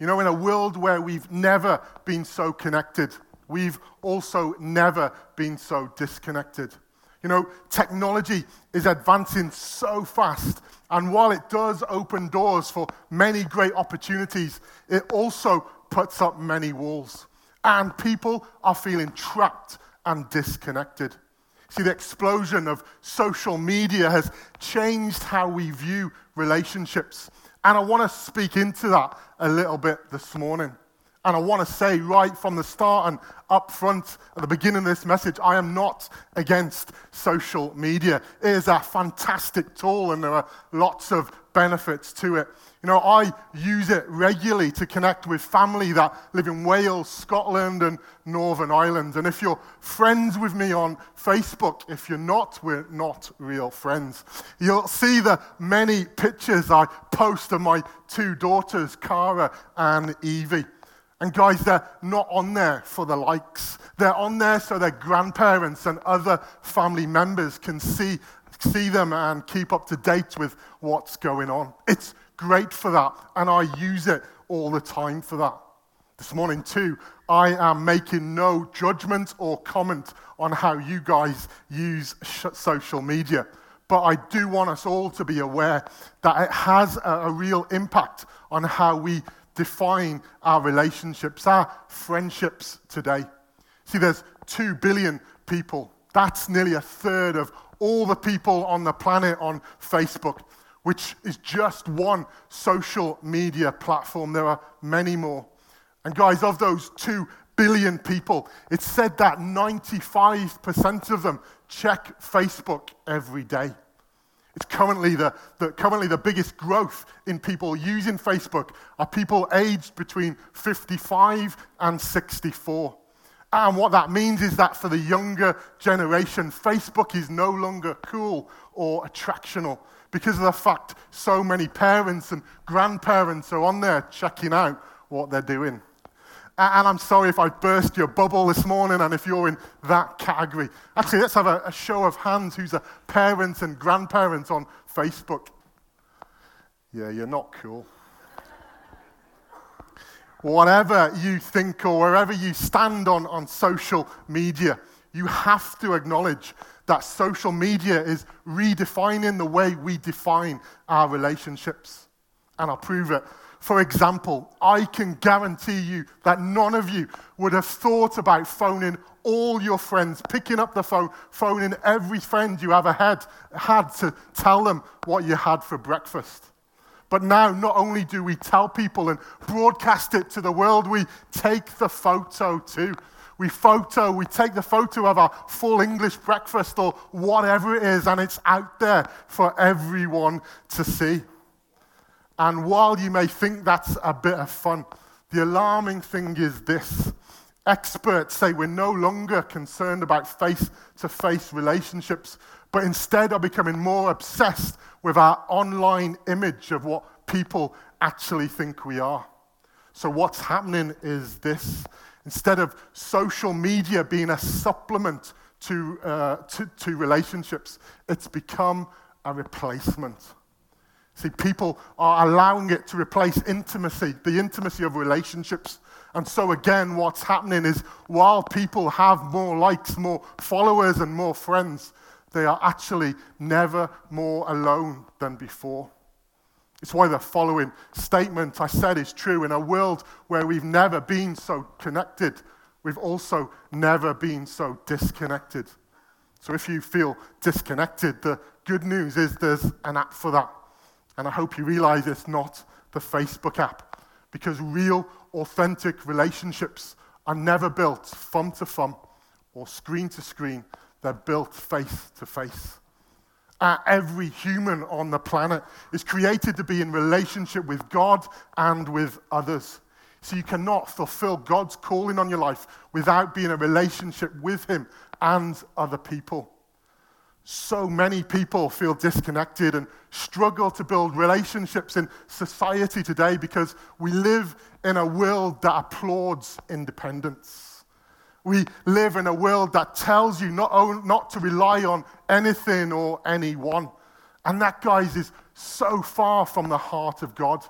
You know, in a world where we've never been so connected, we've also never been so disconnected. You know, technology is advancing so fast, and while it does open doors for many great opportunities, it also puts up many walls. And people are feeling trapped and disconnected. See, the explosion of social media has changed how we view relationships. And I want to speak into that a little bit this morning. And I want to say right from the start and up front at the beginning of this message, I am not against social media. It is a fantastic tool and there are lots of benefits to it. You know, I use it regularly to connect with family that live in Wales, Scotland, and Northern Ireland. And if you're friends with me on Facebook, if you're not, we're not real friends. You'll see the many pictures I post of my two daughters, Cara and Evie. And guys, they're not on there for the likes. They're on there so their grandparents and other family members can see, see them and keep up to date with what's going on. It's great for that, and I use it all the time for that. This morning, too, I am making no judgment or comment on how you guys use social media. But I do want us all to be aware that it has a, a real impact on how we define our relationships, our friendships today. See, there's 2 billion people. That's nearly a third of all the people on the planet on Facebook, which is just one social media platform. There are many more. And, guys, of those 2 billion people, it's said that 95% of them check Facebook every day. It's currently the, the, currently the biggest growth in people using Facebook are people aged between 55 and 64. And what that means is that for the younger generation, Facebook is no longer cool or attractional because of the fact so many parents and grandparents are on there checking out what they're doing. And I'm sorry if I burst your bubble this morning and if you're in that category. Actually, let's have a, a show of hands who's a parent and grandparent on Facebook. Yeah, you're not cool. Whatever you think or wherever you stand on, on social media, you have to acknowledge that social media is redefining the way we define our relationships. And I'll prove it for example, I can guarantee you that none of you would have thought about phoning all your friends, picking up the phone, phoning every friend you ever had, had to tell them what you had for breakfast. But now, not only do we tell people and broadcast it to the world, we take the photo too. We photo, we take the photo of our full English breakfast or whatever it is, and it's out there for everyone to see. And while you may think that's a bit of fun, the alarming thing is this. Experts say we're no longer concerned about face to face relationships, but instead are becoming more obsessed with our online image of what people actually think we are. So, what's happening is this instead of social media being a supplement to, uh, to, to relationships, it's become a replacement. See, people are allowing it to replace intimacy, the intimacy of relationships. And so, again, what's happening is while people have more likes, more followers, and more friends, they are actually never more alone than before. It's why the following statement I said is true. In a world where we've never been so connected, we've also never been so disconnected. So, if you feel disconnected, the good news is there's an app for that. And I hope you realize it's not the Facebook app because real, authentic relationships are never built thumb to thumb or screen to screen. They're built face to face. Uh, every human on the planet is created to be in relationship with God and with others. So you cannot fulfill God's calling on your life without being in a relationship with Him and other people. So many people feel disconnected and struggle to build relationships in society today because we live in a world that applauds independence. We live in a world that tells you not, not to rely on anything or anyone. And that, guys, is so far from the heart of God.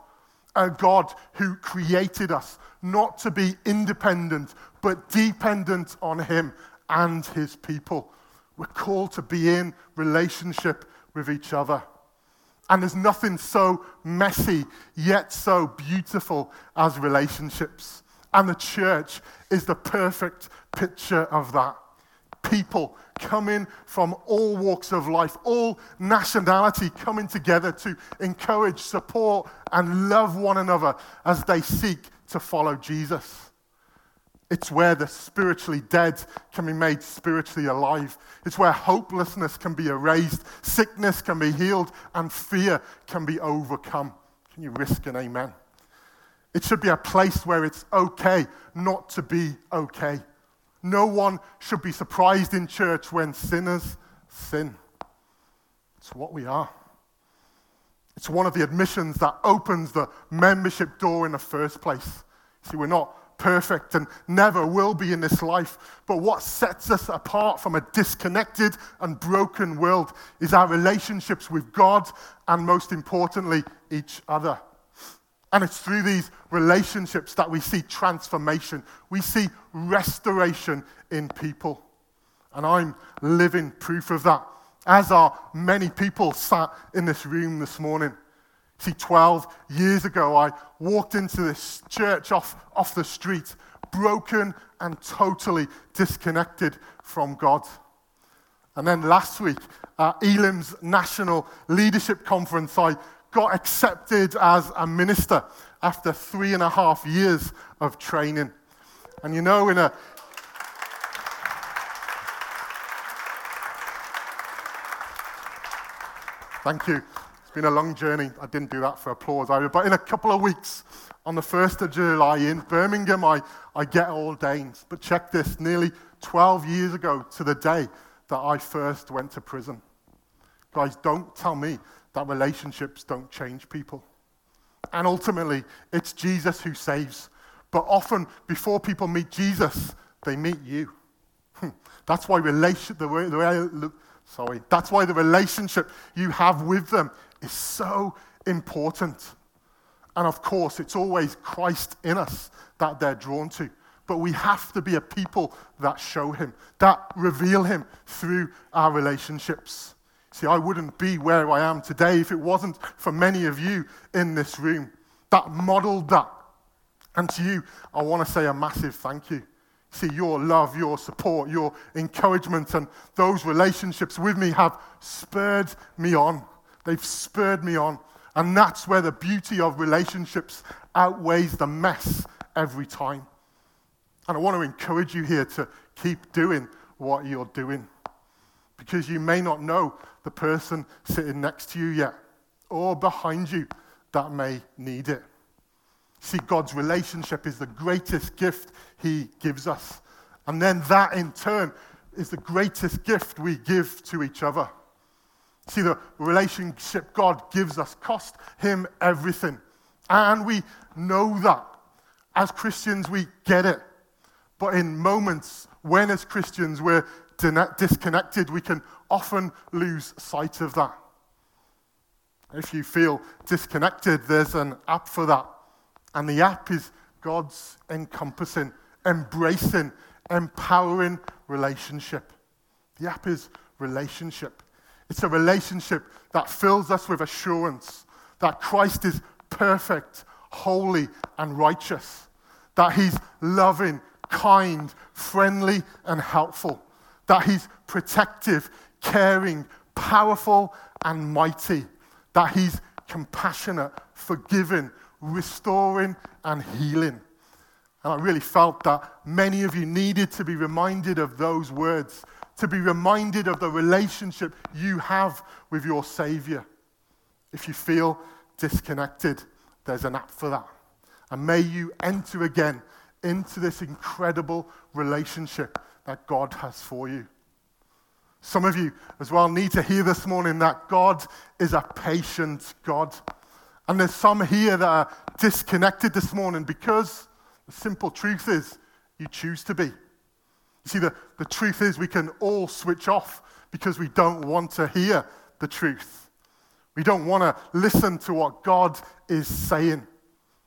a God who created us not to be independent, but dependent on Him and His people. We're called to be in relationship with each other. And there's nothing so messy, yet so beautiful as relationships. And the church is the perfect picture of that. People coming from all walks of life, all nationality coming together to encourage, support, and love one another as they seek to follow Jesus. It's where the spiritually dead can be made spiritually alive. It's where hopelessness can be erased, sickness can be healed, and fear can be overcome. Can you risk an amen? It should be a place where it's okay not to be okay. No one should be surprised in church when sinners sin. It's what we are. It's one of the admissions that opens the membership door in the first place. See, we're not perfect and never will be in this life, but what sets us apart from a disconnected and broken world is our relationships with God and, most importantly, each other. And it's through these relationships that we see transformation. We see restoration in people. And I'm living proof of that, as are many people sat in this room this morning. See, 12 years ago, I walked into this church off, off the street, broken and totally disconnected from God. And then last week, at Elim's National Leadership Conference, I got accepted as a minister after three and a half years of training. And you know, in a Thank you. It's been a long journey. I didn't do that for applause either. But in a couple of weeks, on the 1st of July in Birmingham, I, I get ordained. But check this nearly 12 years ago to the day that I first went to prison. Guys, don't tell me that relationships don't change people. And ultimately, it's Jesus who saves. But often, before people meet Jesus, they meet you. Hmm. That's why relation, the way, the way sorry, that's why the relationship you have with them is so important. And of course, it's always Christ in us that they're drawn to. But we have to be a people that show him, that reveal him through our relationships. See, I wouldn't be where I am today if it wasn't for many of you in this room that modeled that. And to you, I want to say a massive thank you. See, your love, your support, your encouragement, and those relationships with me have spurred me on. They've spurred me on. And that's where the beauty of relationships outweighs the mess every time. And I want to encourage you here to keep doing what you're doing. Because you may not know the person sitting next to you yet or behind you that may need it. See, God's relationship is the greatest gift He gives us. And then that in turn is the greatest gift we give to each other. See, the relationship God gives us cost Him everything. And we know that. As Christians, we get it. But in moments when, as Christians, we're disconnected, we can often lose sight of that. If you feel disconnected, there's an app for that. And the app is God's encompassing, embracing, empowering relationship. The app is relationship. It's a relationship that fills us with assurance that Christ is perfect, holy, and righteous, that he's loving, kind, friendly, and helpful, that he's protective, caring, powerful, and mighty, that he's compassionate, forgiving, restoring, and healing. And I really felt that many of you needed to be reminded of those words, to be reminded of the relationship you have with your Savior. If you feel disconnected, there's an app for that. And may you enter again into this incredible relationship that God has for you. Some of you as well need to hear this morning that God is a patient God. And there's some here that are disconnected this morning because the simple truth is you choose to be. You see, the, the truth is we can all switch off because we don't want to hear the truth. We don't want to listen to what God is saying.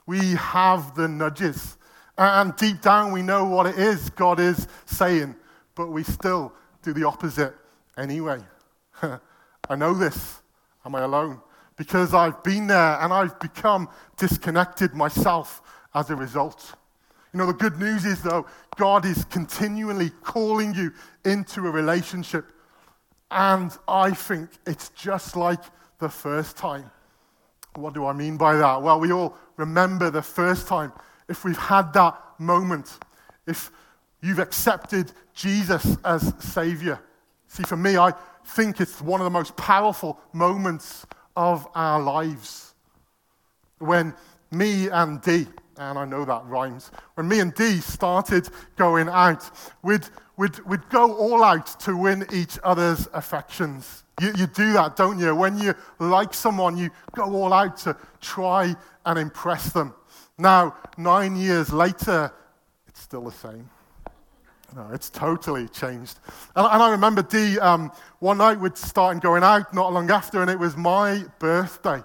We have the nudges. And deep down, we know what it is God is saying, but we still do the opposite anyway. I know this. Am I alone? Because I've been there and I've become disconnected myself as a result. You know, the good news is, though, God is continually calling you into a relationship. And I think it's just like the first time. What do I mean by that? Well, we all remember the first time. If we've had that moment, if you've accepted Jesus as Savior. See, for me, I think it's one of the most powerful moments of our lives. When me and Dee, and I know that rhymes, when me and Dee started going out, we'd, we'd, we'd go all out to win each other's affections. You, you do that, don't you? When you like someone, you go all out to try and impress them. Now, nine years later, it's still the same. No, it's totally changed. And, and I remember Dee, um, one night we'd started going out not long after, and it was my birthday.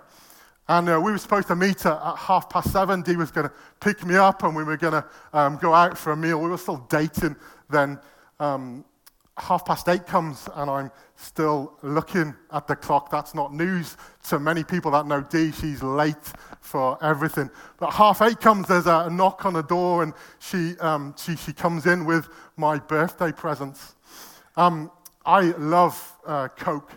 And uh, we were supposed to meet at, at half past seven. Dee was going to pick me up, and we were going to um, go out for a meal. We were still dating then. Um, half past eight comes, and I'm still looking at the clock. That's not news to many people that know Dee. She's late for everything. But half eight comes, there's a, knock on the door, and she, um, she, she comes in with my birthday presents. Um, I love uh, Coke,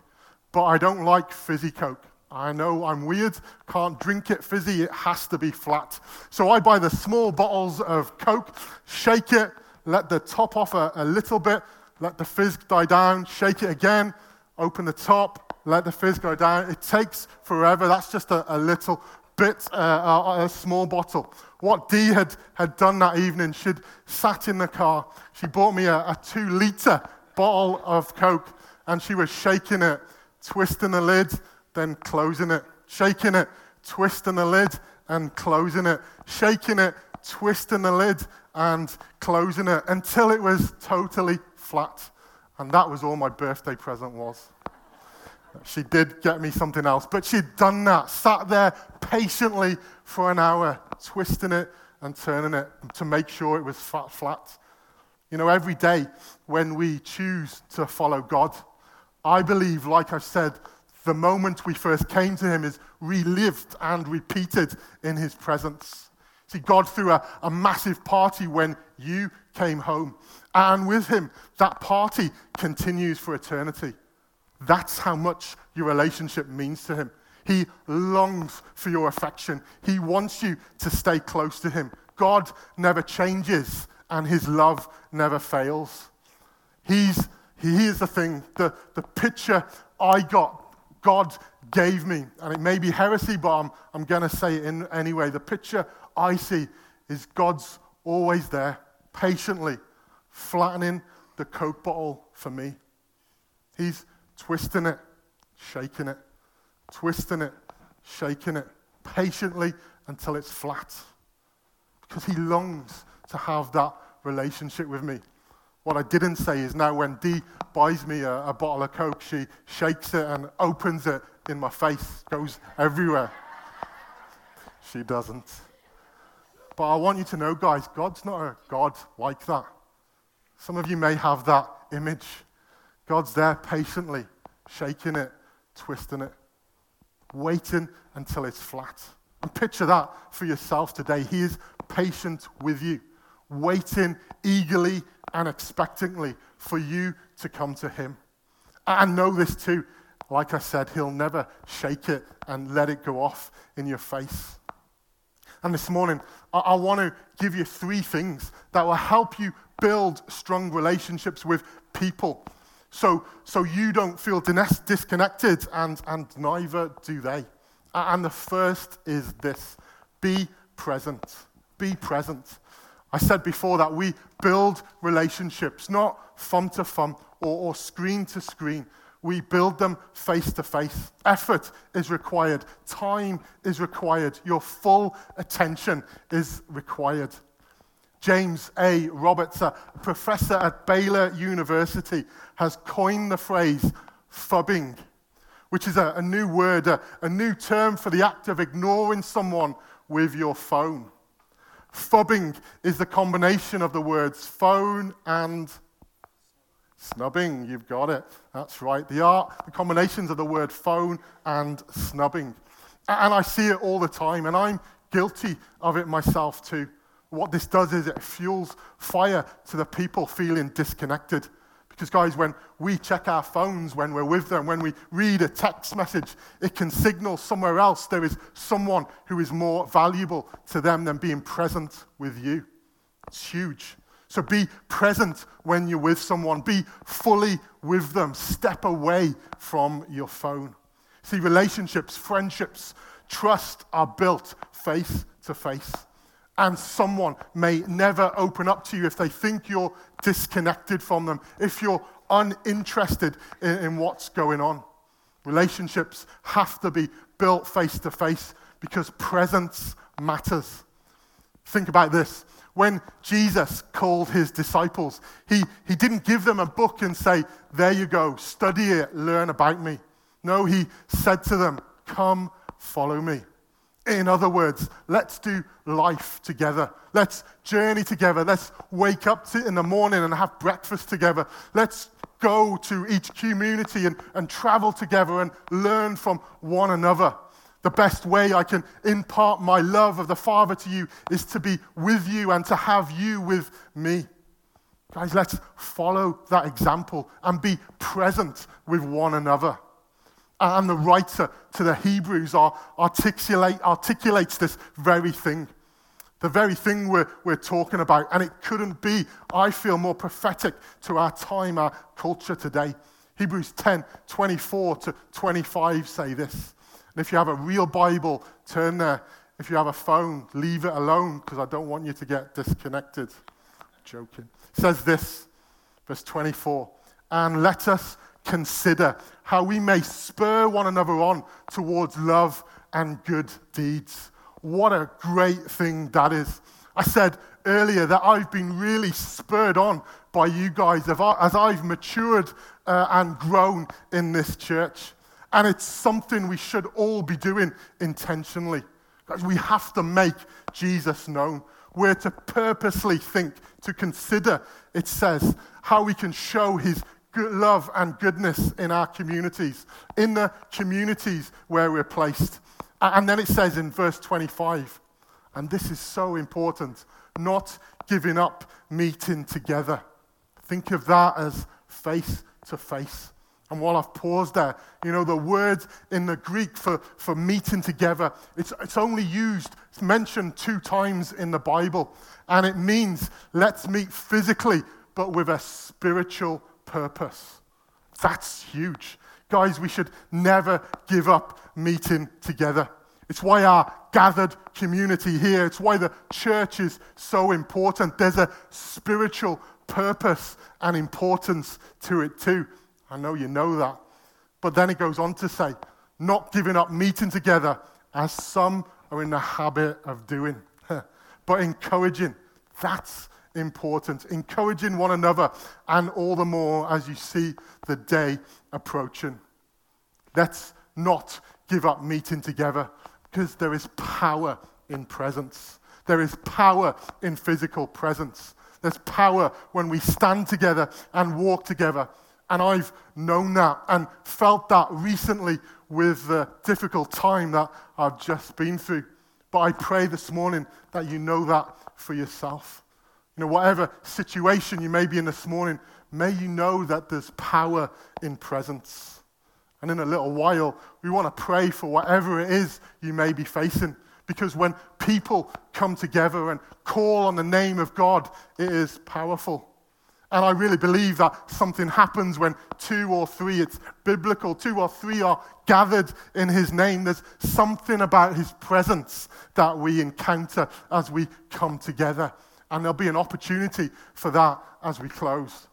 but I don't like fizzy Coke. I know I'm weird, can't drink it fizzy, it has to be flat. So I buy the small bottles of Coke, shake it, let the top off a, a little bit, let the fizz die down, shake it again, open the top, let the fizz go down. It takes forever. That's just a, a little bit, uh, a, a, small bottle. What Dee had, had done that evening, she'd sat in the car. She bought me a, a two liter bottle of Coke and she was shaking it, twisting the lid, then closing it, shaking it, twisting the lid, and closing it, shaking it, twisting the lid, and closing it until it was totally flat. And that was all my birthday present was. She did get me something else, but she'd done that, sat there patiently for an hour, twisting it and turning it to make sure it was flat, flat. You know, every day when we choose to follow God, I believe, like I said, the moment we first came to Him is relived and repeated in His presence. See, God threw a, a massive party when you came home. And with him, that party continues for eternity. That's how much your relationship means to him. He longs for your affection. He wants you to stay close to him. God never changes, and his love never fails. He's, he is the thing, the, the picture I got, God gave me. And it may be heresy, but I'm, I'm going to say it in, anyway. The picture I see is God's always there, patiently flattening the Coke bottle for me. He's twisting it, shaking it, twisting it, shaking it patiently until it's flat. Because he longs to have that relationship with me. What I didn't say is now when Dee buys me a, a bottle of Coke, she shakes it and opens it in my face, goes everywhere. she doesn't. But I want you to know, guys, God's not a God like that. Some of you may have that image. God's there patiently, shaking it, twisting it, waiting until it's flat. And picture that for yourself today. He is patient with you, waiting eagerly and expectantly for you to come to Him. And know this too. Like I said, He'll never shake it and let it go off in your face. And this morning, I, I want to give you three things that will help you build strong relationships with people. So, so you don't feel disconnected, and, and neither do they. And the first is this be present. Be present. I said before that we build relationships, not thumb to thumb or, or screen to screen. We build them face to face. Effort is required, time is required, your full attention is required. James A. Roberts, a professor at Baylor University, has coined the phrase phubbing, which is a, a new word, a, a new term for the act of ignoring someone with your phone. Phubbing is the combination of the words phone and snubbing. You've got it. That's right. The art, the combinations of the word phone and snubbing. And I see it all the time, and I'm guilty of it myself too. What this does is it fuels fire to the people feeling disconnected. Because, guys, when we check our phones when we're with them, when we read a text message, it can signal somewhere else there is someone who is more valuable to them than being present with you. It's huge. So be present when you're with someone, be fully with them, step away from your phone. See, relationships, friendships, trust are built face to face. And someone may never open up to you if they think you're disconnected from them, if you're uninterested in, in what's going on. Relationships have to be built face to face because presence matters. Think about this. When Jesus called his disciples, he, he didn't give them a book and say, There you go, study it, learn about me. No, he said to them, Come, follow me. In other words, let's do life together. Let's journey together. Let's wake up in the morning and have breakfast together. Let's go to each community and, and travel together and learn from one another. The best way I can impart my love of the Father to you is to be with you and to have you with me. Guys, let's follow that example and be present with one another. And the writer to the Hebrews articulate, articulates this very thing. The very thing we're, we're talking about. And it couldn't be, I feel, more prophetic to our time, our culture today. Hebrews 10 24 to 25 say this. And if you have a real Bible, turn there. If you have a phone, leave it alone because I don't want you to get disconnected. joking. It says this, verse 24. And let us consider how we may spur one another on towards love and good deeds. What a great thing that is. I said earlier that I've been really spurred on by you guys as I've matured uh, and grown in this church. And it's something we should all be doing intentionally. We have to make Jesus known. We're to purposely think, to consider, it says, how we can show his love and goodness in our communities, in the communities where we're placed. And then it says in verse 25, and this is so important, not giving up meeting together. Think of that as face to face. And while I've paused there, you know, the word in the Greek for, for meeting together, it's, it's only used, it's mentioned two times in the Bible. And it means let's meet physically, but with a spiritual purpose. That's huge. Guys, we should never give up meeting together. It's why our gathered community here, it's why the church is so important. There's a spiritual purpose and importance to it too. I know you know that. But then it goes on to say, not giving up meeting together as some are in the habit of doing, but encouraging. That's important, encouraging one another, and all the more as you see the day approaching. Let's not give up meeting together because there is power in presence. There is power in physical presence. There's power when we stand together and walk together. And I've known that and felt that recently with the difficult time that I've just been through. But I pray this morning that you know that for yourself. You know, whatever situation you may be in this morning, may you know that there's power in presence. And in a little while, we want to pray for whatever it is you may be facing. Because when people come together and call on the name of God, it is powerful. And I really believe that something happens when two or three, it's biblical, two or three are gathered in his name. There's something about his presence that we encounter as we come together. And there'll be an opportunity for that as we close.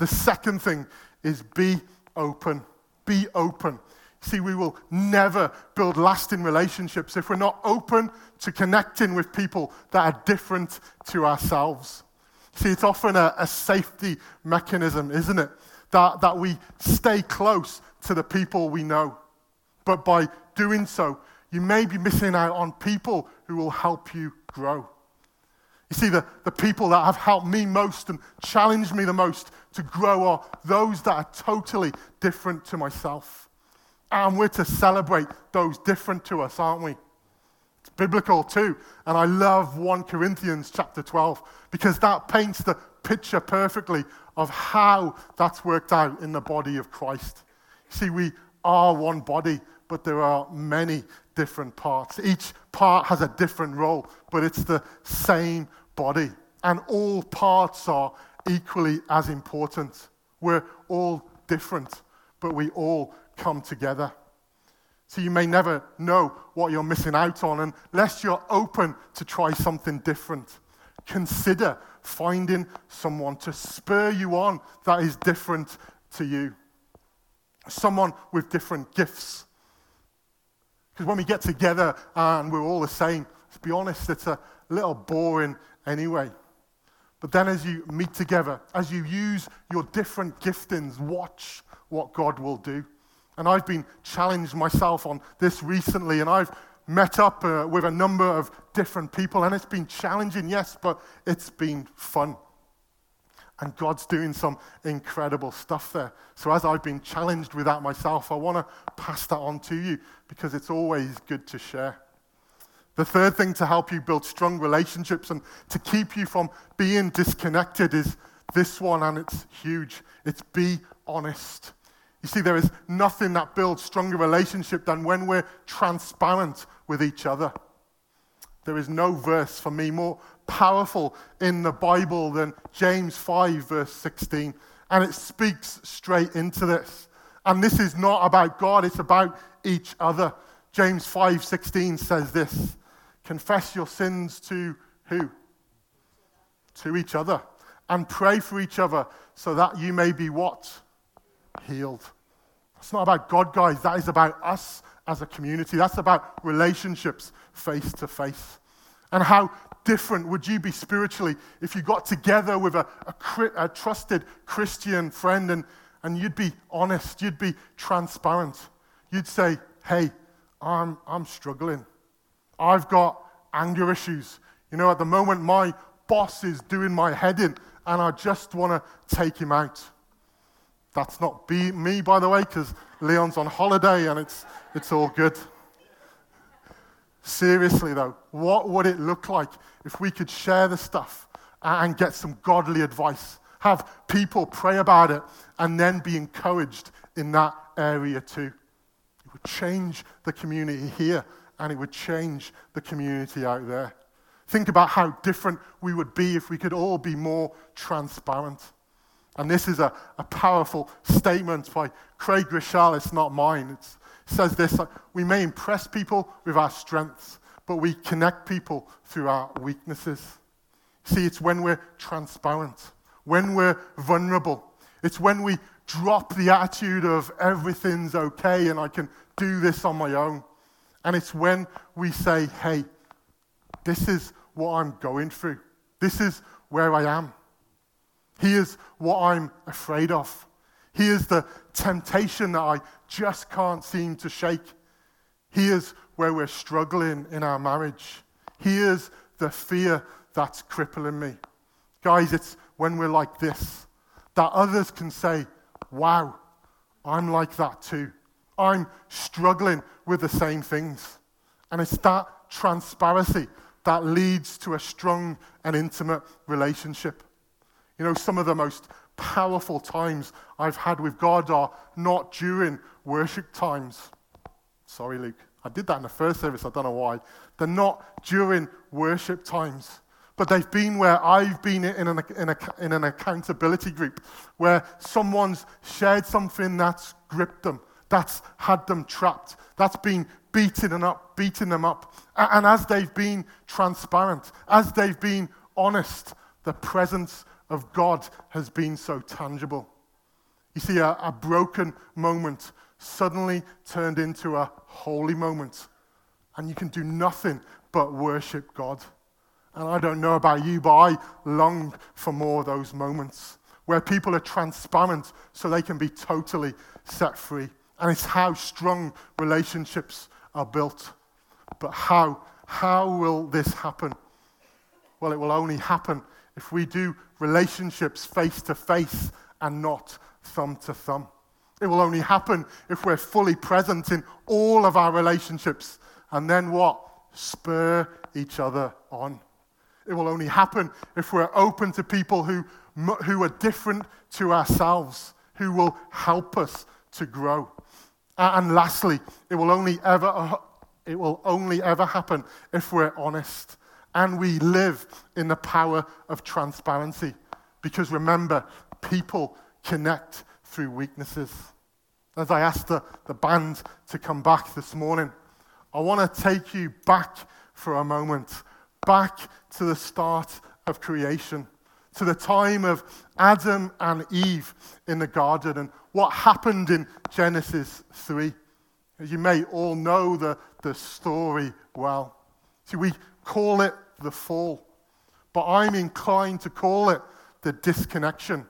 The second thing is be open. Be open. See, we will never build lasting relationships if we're not open to connecting with people that are different to ourselves. See, it's often a, a safety mechanism, isn't it? That, that we stay close to the people we know. But by doing so, you may be missing out on people who will help you grow. You see, the, the people that have helped me most and challenged me the most to grow are those that are totally different to myself. And we're to celebrate those different to us, aren't we? Biblical too. And I love 1 Corinthians chapter 12 because that paints the picture perfectly of how that's worked out in the body of Christ. See, we are one body, but there are many different parts. Each part has a different role, but it's the same body. And all parts are equally as important. We're all different, but we all come together. So you may never know what you're missing out on unless you're open to try something different. Consider finding someone to spur you on that is different to you. Someone with different gifts. Because when we get together and we're all the same, to be honest, it's a little boring anyway. But then as you meet together, as you use your different giftings, watch what God will do. And I've been challenged myself on this recently, and I've met up uh, with a number of different people, and it's been challenging, yes, but it's been fun. And God's doing some incredible stuff there. So, as I've been challenged with that myself, I want to pass that on to you because it's always good to share. The third thing to help you build strong relationships and to keep you from being disconnected is this one, and it's huge. It's be honest. You see, there is nothing that builds stronger relationship than when we're transparent with each other. There is no verse for me more powerful in the Bible than James 5, verse 16. And it speaks straight into this. And this is not about God, it's about each other. James 5:16 says this: Confess your sins to who? To each other. And pray for each other so that you may be what? Healed. It's not about God, guys. That is about us as a community. That's about relationships face to face. And how different would you be spiritually if you got together with a, a, a, trusted Christian friend and, and you'd be honest, you'd be transparent. You'd say, hey, I'm, I'm struggling. I've got anger issues. You know, at the moment, my boss is doing my head in, and I just want to take him out. That's not be, me, by the way, because Leon's on holiday and it's, it's all good. Seriously, though, what would it look like if we could share the stuff and get some godly advice? Have people pray about it and then be encouraged in that area too. It would change the community here and it would change the community out there. Think about how different we would be if we could all be more transparent. And this is a, a powerful statement by Craig Groeschel. It's not mine. It's, it says this We may impress people with our strengths, but we connect people through our weaknesses. See, it's when we're transparent, when we're vulnerable, it's when we drop the attitude of everything's okay and I can do this on my own. And it's when we say, hey, this is what I'm going through, this is where I am. He is what I'm afraid of. He is the temptation that I just can't seem to shake. He is where we're struggling in our marriage. He is the fear that's crippling me. Guys, it's when we're like this that others can say, Wow, I'm like that too. I'm struggling with the same things. And it's that transparency that leads to a strong and intimate relationship. You know, some of the most powerful times I've had with God are not during worship times. Sorry, Luke. I did that in the first service. I don't know why. They're not during worship times. But they've been where I've been in an, in, a, in an accountability group, where someone's shared something that's gripped them, that's had them trapped, that's been beating them up, beating them up. And as they've been transparent, as they've been honest, the presence of God has been so tangible. You see, a, a broken moment suddenly turned into a holy moment, and you can do nothing but worship God. And I don't know about you, but I long for more of those moments where people are transparent so they can be totally set free. And it's how strong relationships are built. But how how will this happen? Well, it will only happen if we do relationships face to face and not thumb to thumb. It will only happen if we're fully present in all of our relationships. And then what? Spur each other on. It will only happen if we're open to people who, who are different to ourselves, who will help us to grow. And lastly, it will only ever, uh, it will only ever happen if we're honest and we live in the power of transparency. Because remember, people connect through weaknesses. As I asked the, the band to come back this morning, I want to take you back for a moment, back to the start of creation, to the time of Adam and Eve in the garden and what happened in Genesis 3. You may all know the, the story well. See, we call it the fall, but I'm inclined to call it the disconnection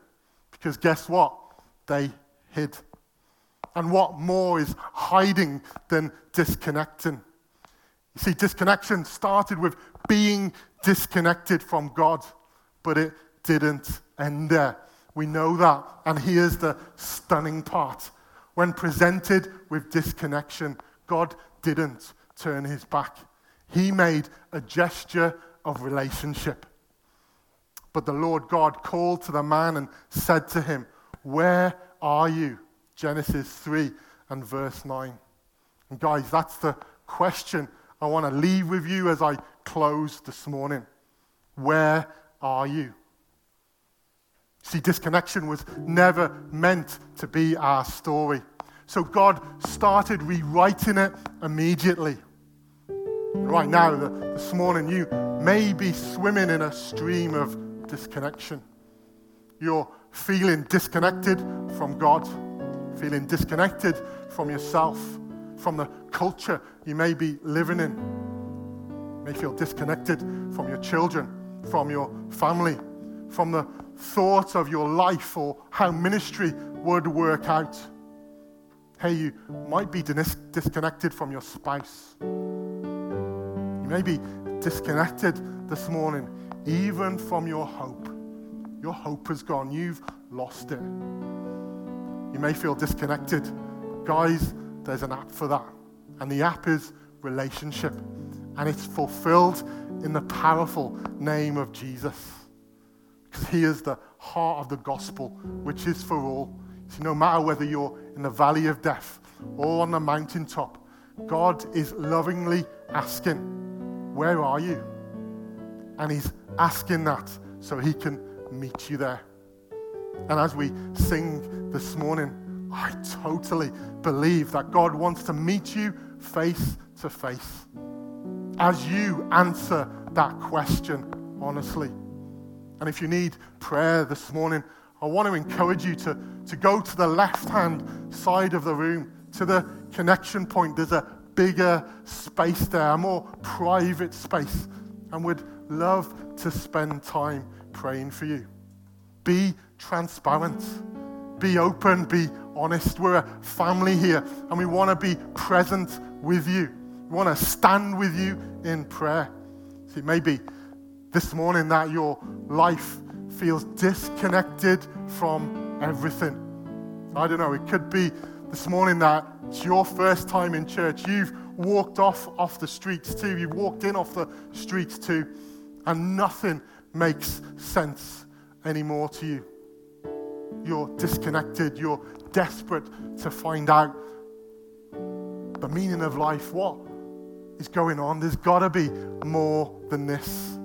because guess what? They hid. And what more is hiding than disconnecting? You see, disconnection started with being disconnected from God, but it didn't end there. We know that. And here's the stunning part. When presented with disconnection, God didn't turn his back. He made a gesture of relationship. But the Lord God called to the man and said to him, Where are you? Genesis 3 and verse 9. And guys, that's the question I want to leave with you as I close this morning. Where are you? See, disconnection was never meant to be our story. So God started rewriting it immediately. Right now, this morning, you may be swimming in a stream of disconnection. You're feeling disconnected from God, feeling disconnected from yourself, from the culture you may be living in. You may feel disconnected from your children, from your family, from the thought of your life or how ministry would work out. Hey, you might be dis- disconnected from your spouse may be disconnected this morning, even from your hope. Your hope has gone. You've lost it. You may feel disconnected. Guys, there's an app for that. And the app is relationship. And it's fulfilled in the powerful name of Jesus. Because he is the heart of the gospel, which is for all. See, no matter whether you're in the valley of death or on the mountaintop, God is lovingly asking, where are you? And he's asking that so he can meet you there. And as we sing this morning, I totally believe that God wants to meet you face to face as you answer that question honestly. And if you need prayer this morning, I want to encourage you to, to go to the left hand side of the room, to the connection point. There's a bigger space there, a more private space, and would love to spend time praying for you. Be transparent, be open, be honest. We're a family here, and we want to be present with you. We want to stand with you in prayer. See, maybe this morning that your life feels disconnected from everything. I don't know, it could be this morning that it's your first time in church. You've walked off off the streets too. You've walked in off the streets too, and nothing makes sense anymore to you. You're disconnected. You're desperate to find out the meaning of life. What is going on? There's got to be more than this.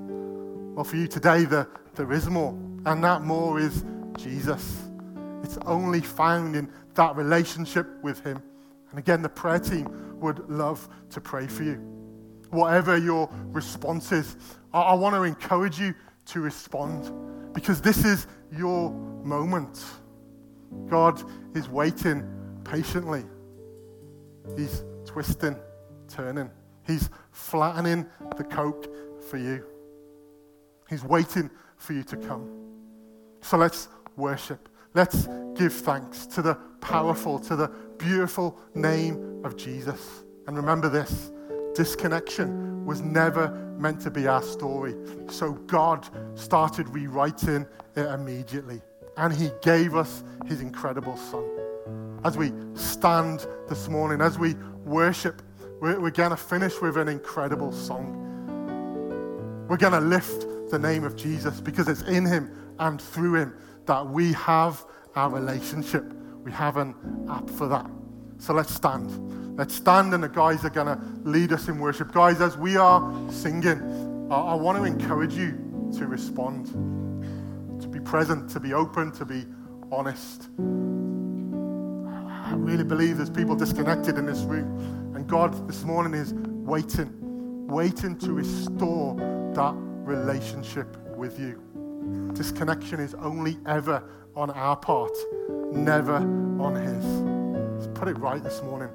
Well, for you today, there, there is more, and that more is Jesus. It's only found in that relationship with Him. And again, the prayer team would love to pray for you. Whatever your response is, I, I want to encourage you to respond because this is your moment. God is waiting patiently. He's twisting, turning. He's flattening the coke for you. He's waiting for you to come. So let's worship. Let's give thanks to the powerful, to the beautiful name of Jesus. And remember this disconnection was never meant to be our story. So God started rewriting it immediately. And He gave us His incredible Son. As we stand this morning, as we worship, we're, we're going to finish with an incredible song. We're going to lift the name of Jesus because it's in Him and through Him that we have our relationship. We have an app for that. So let's stand. Let's stand, and the guys are going to lead us in worship. Guys, as we are singing, I, I want to encourage you to respond, to be present, to be open, to be honest. I really believe there's people disconnected in this room, and God this morning is waiting, waiting to restore that relationship with you. Disconnection is only ever on our part, never on His. Let's put it right this morning.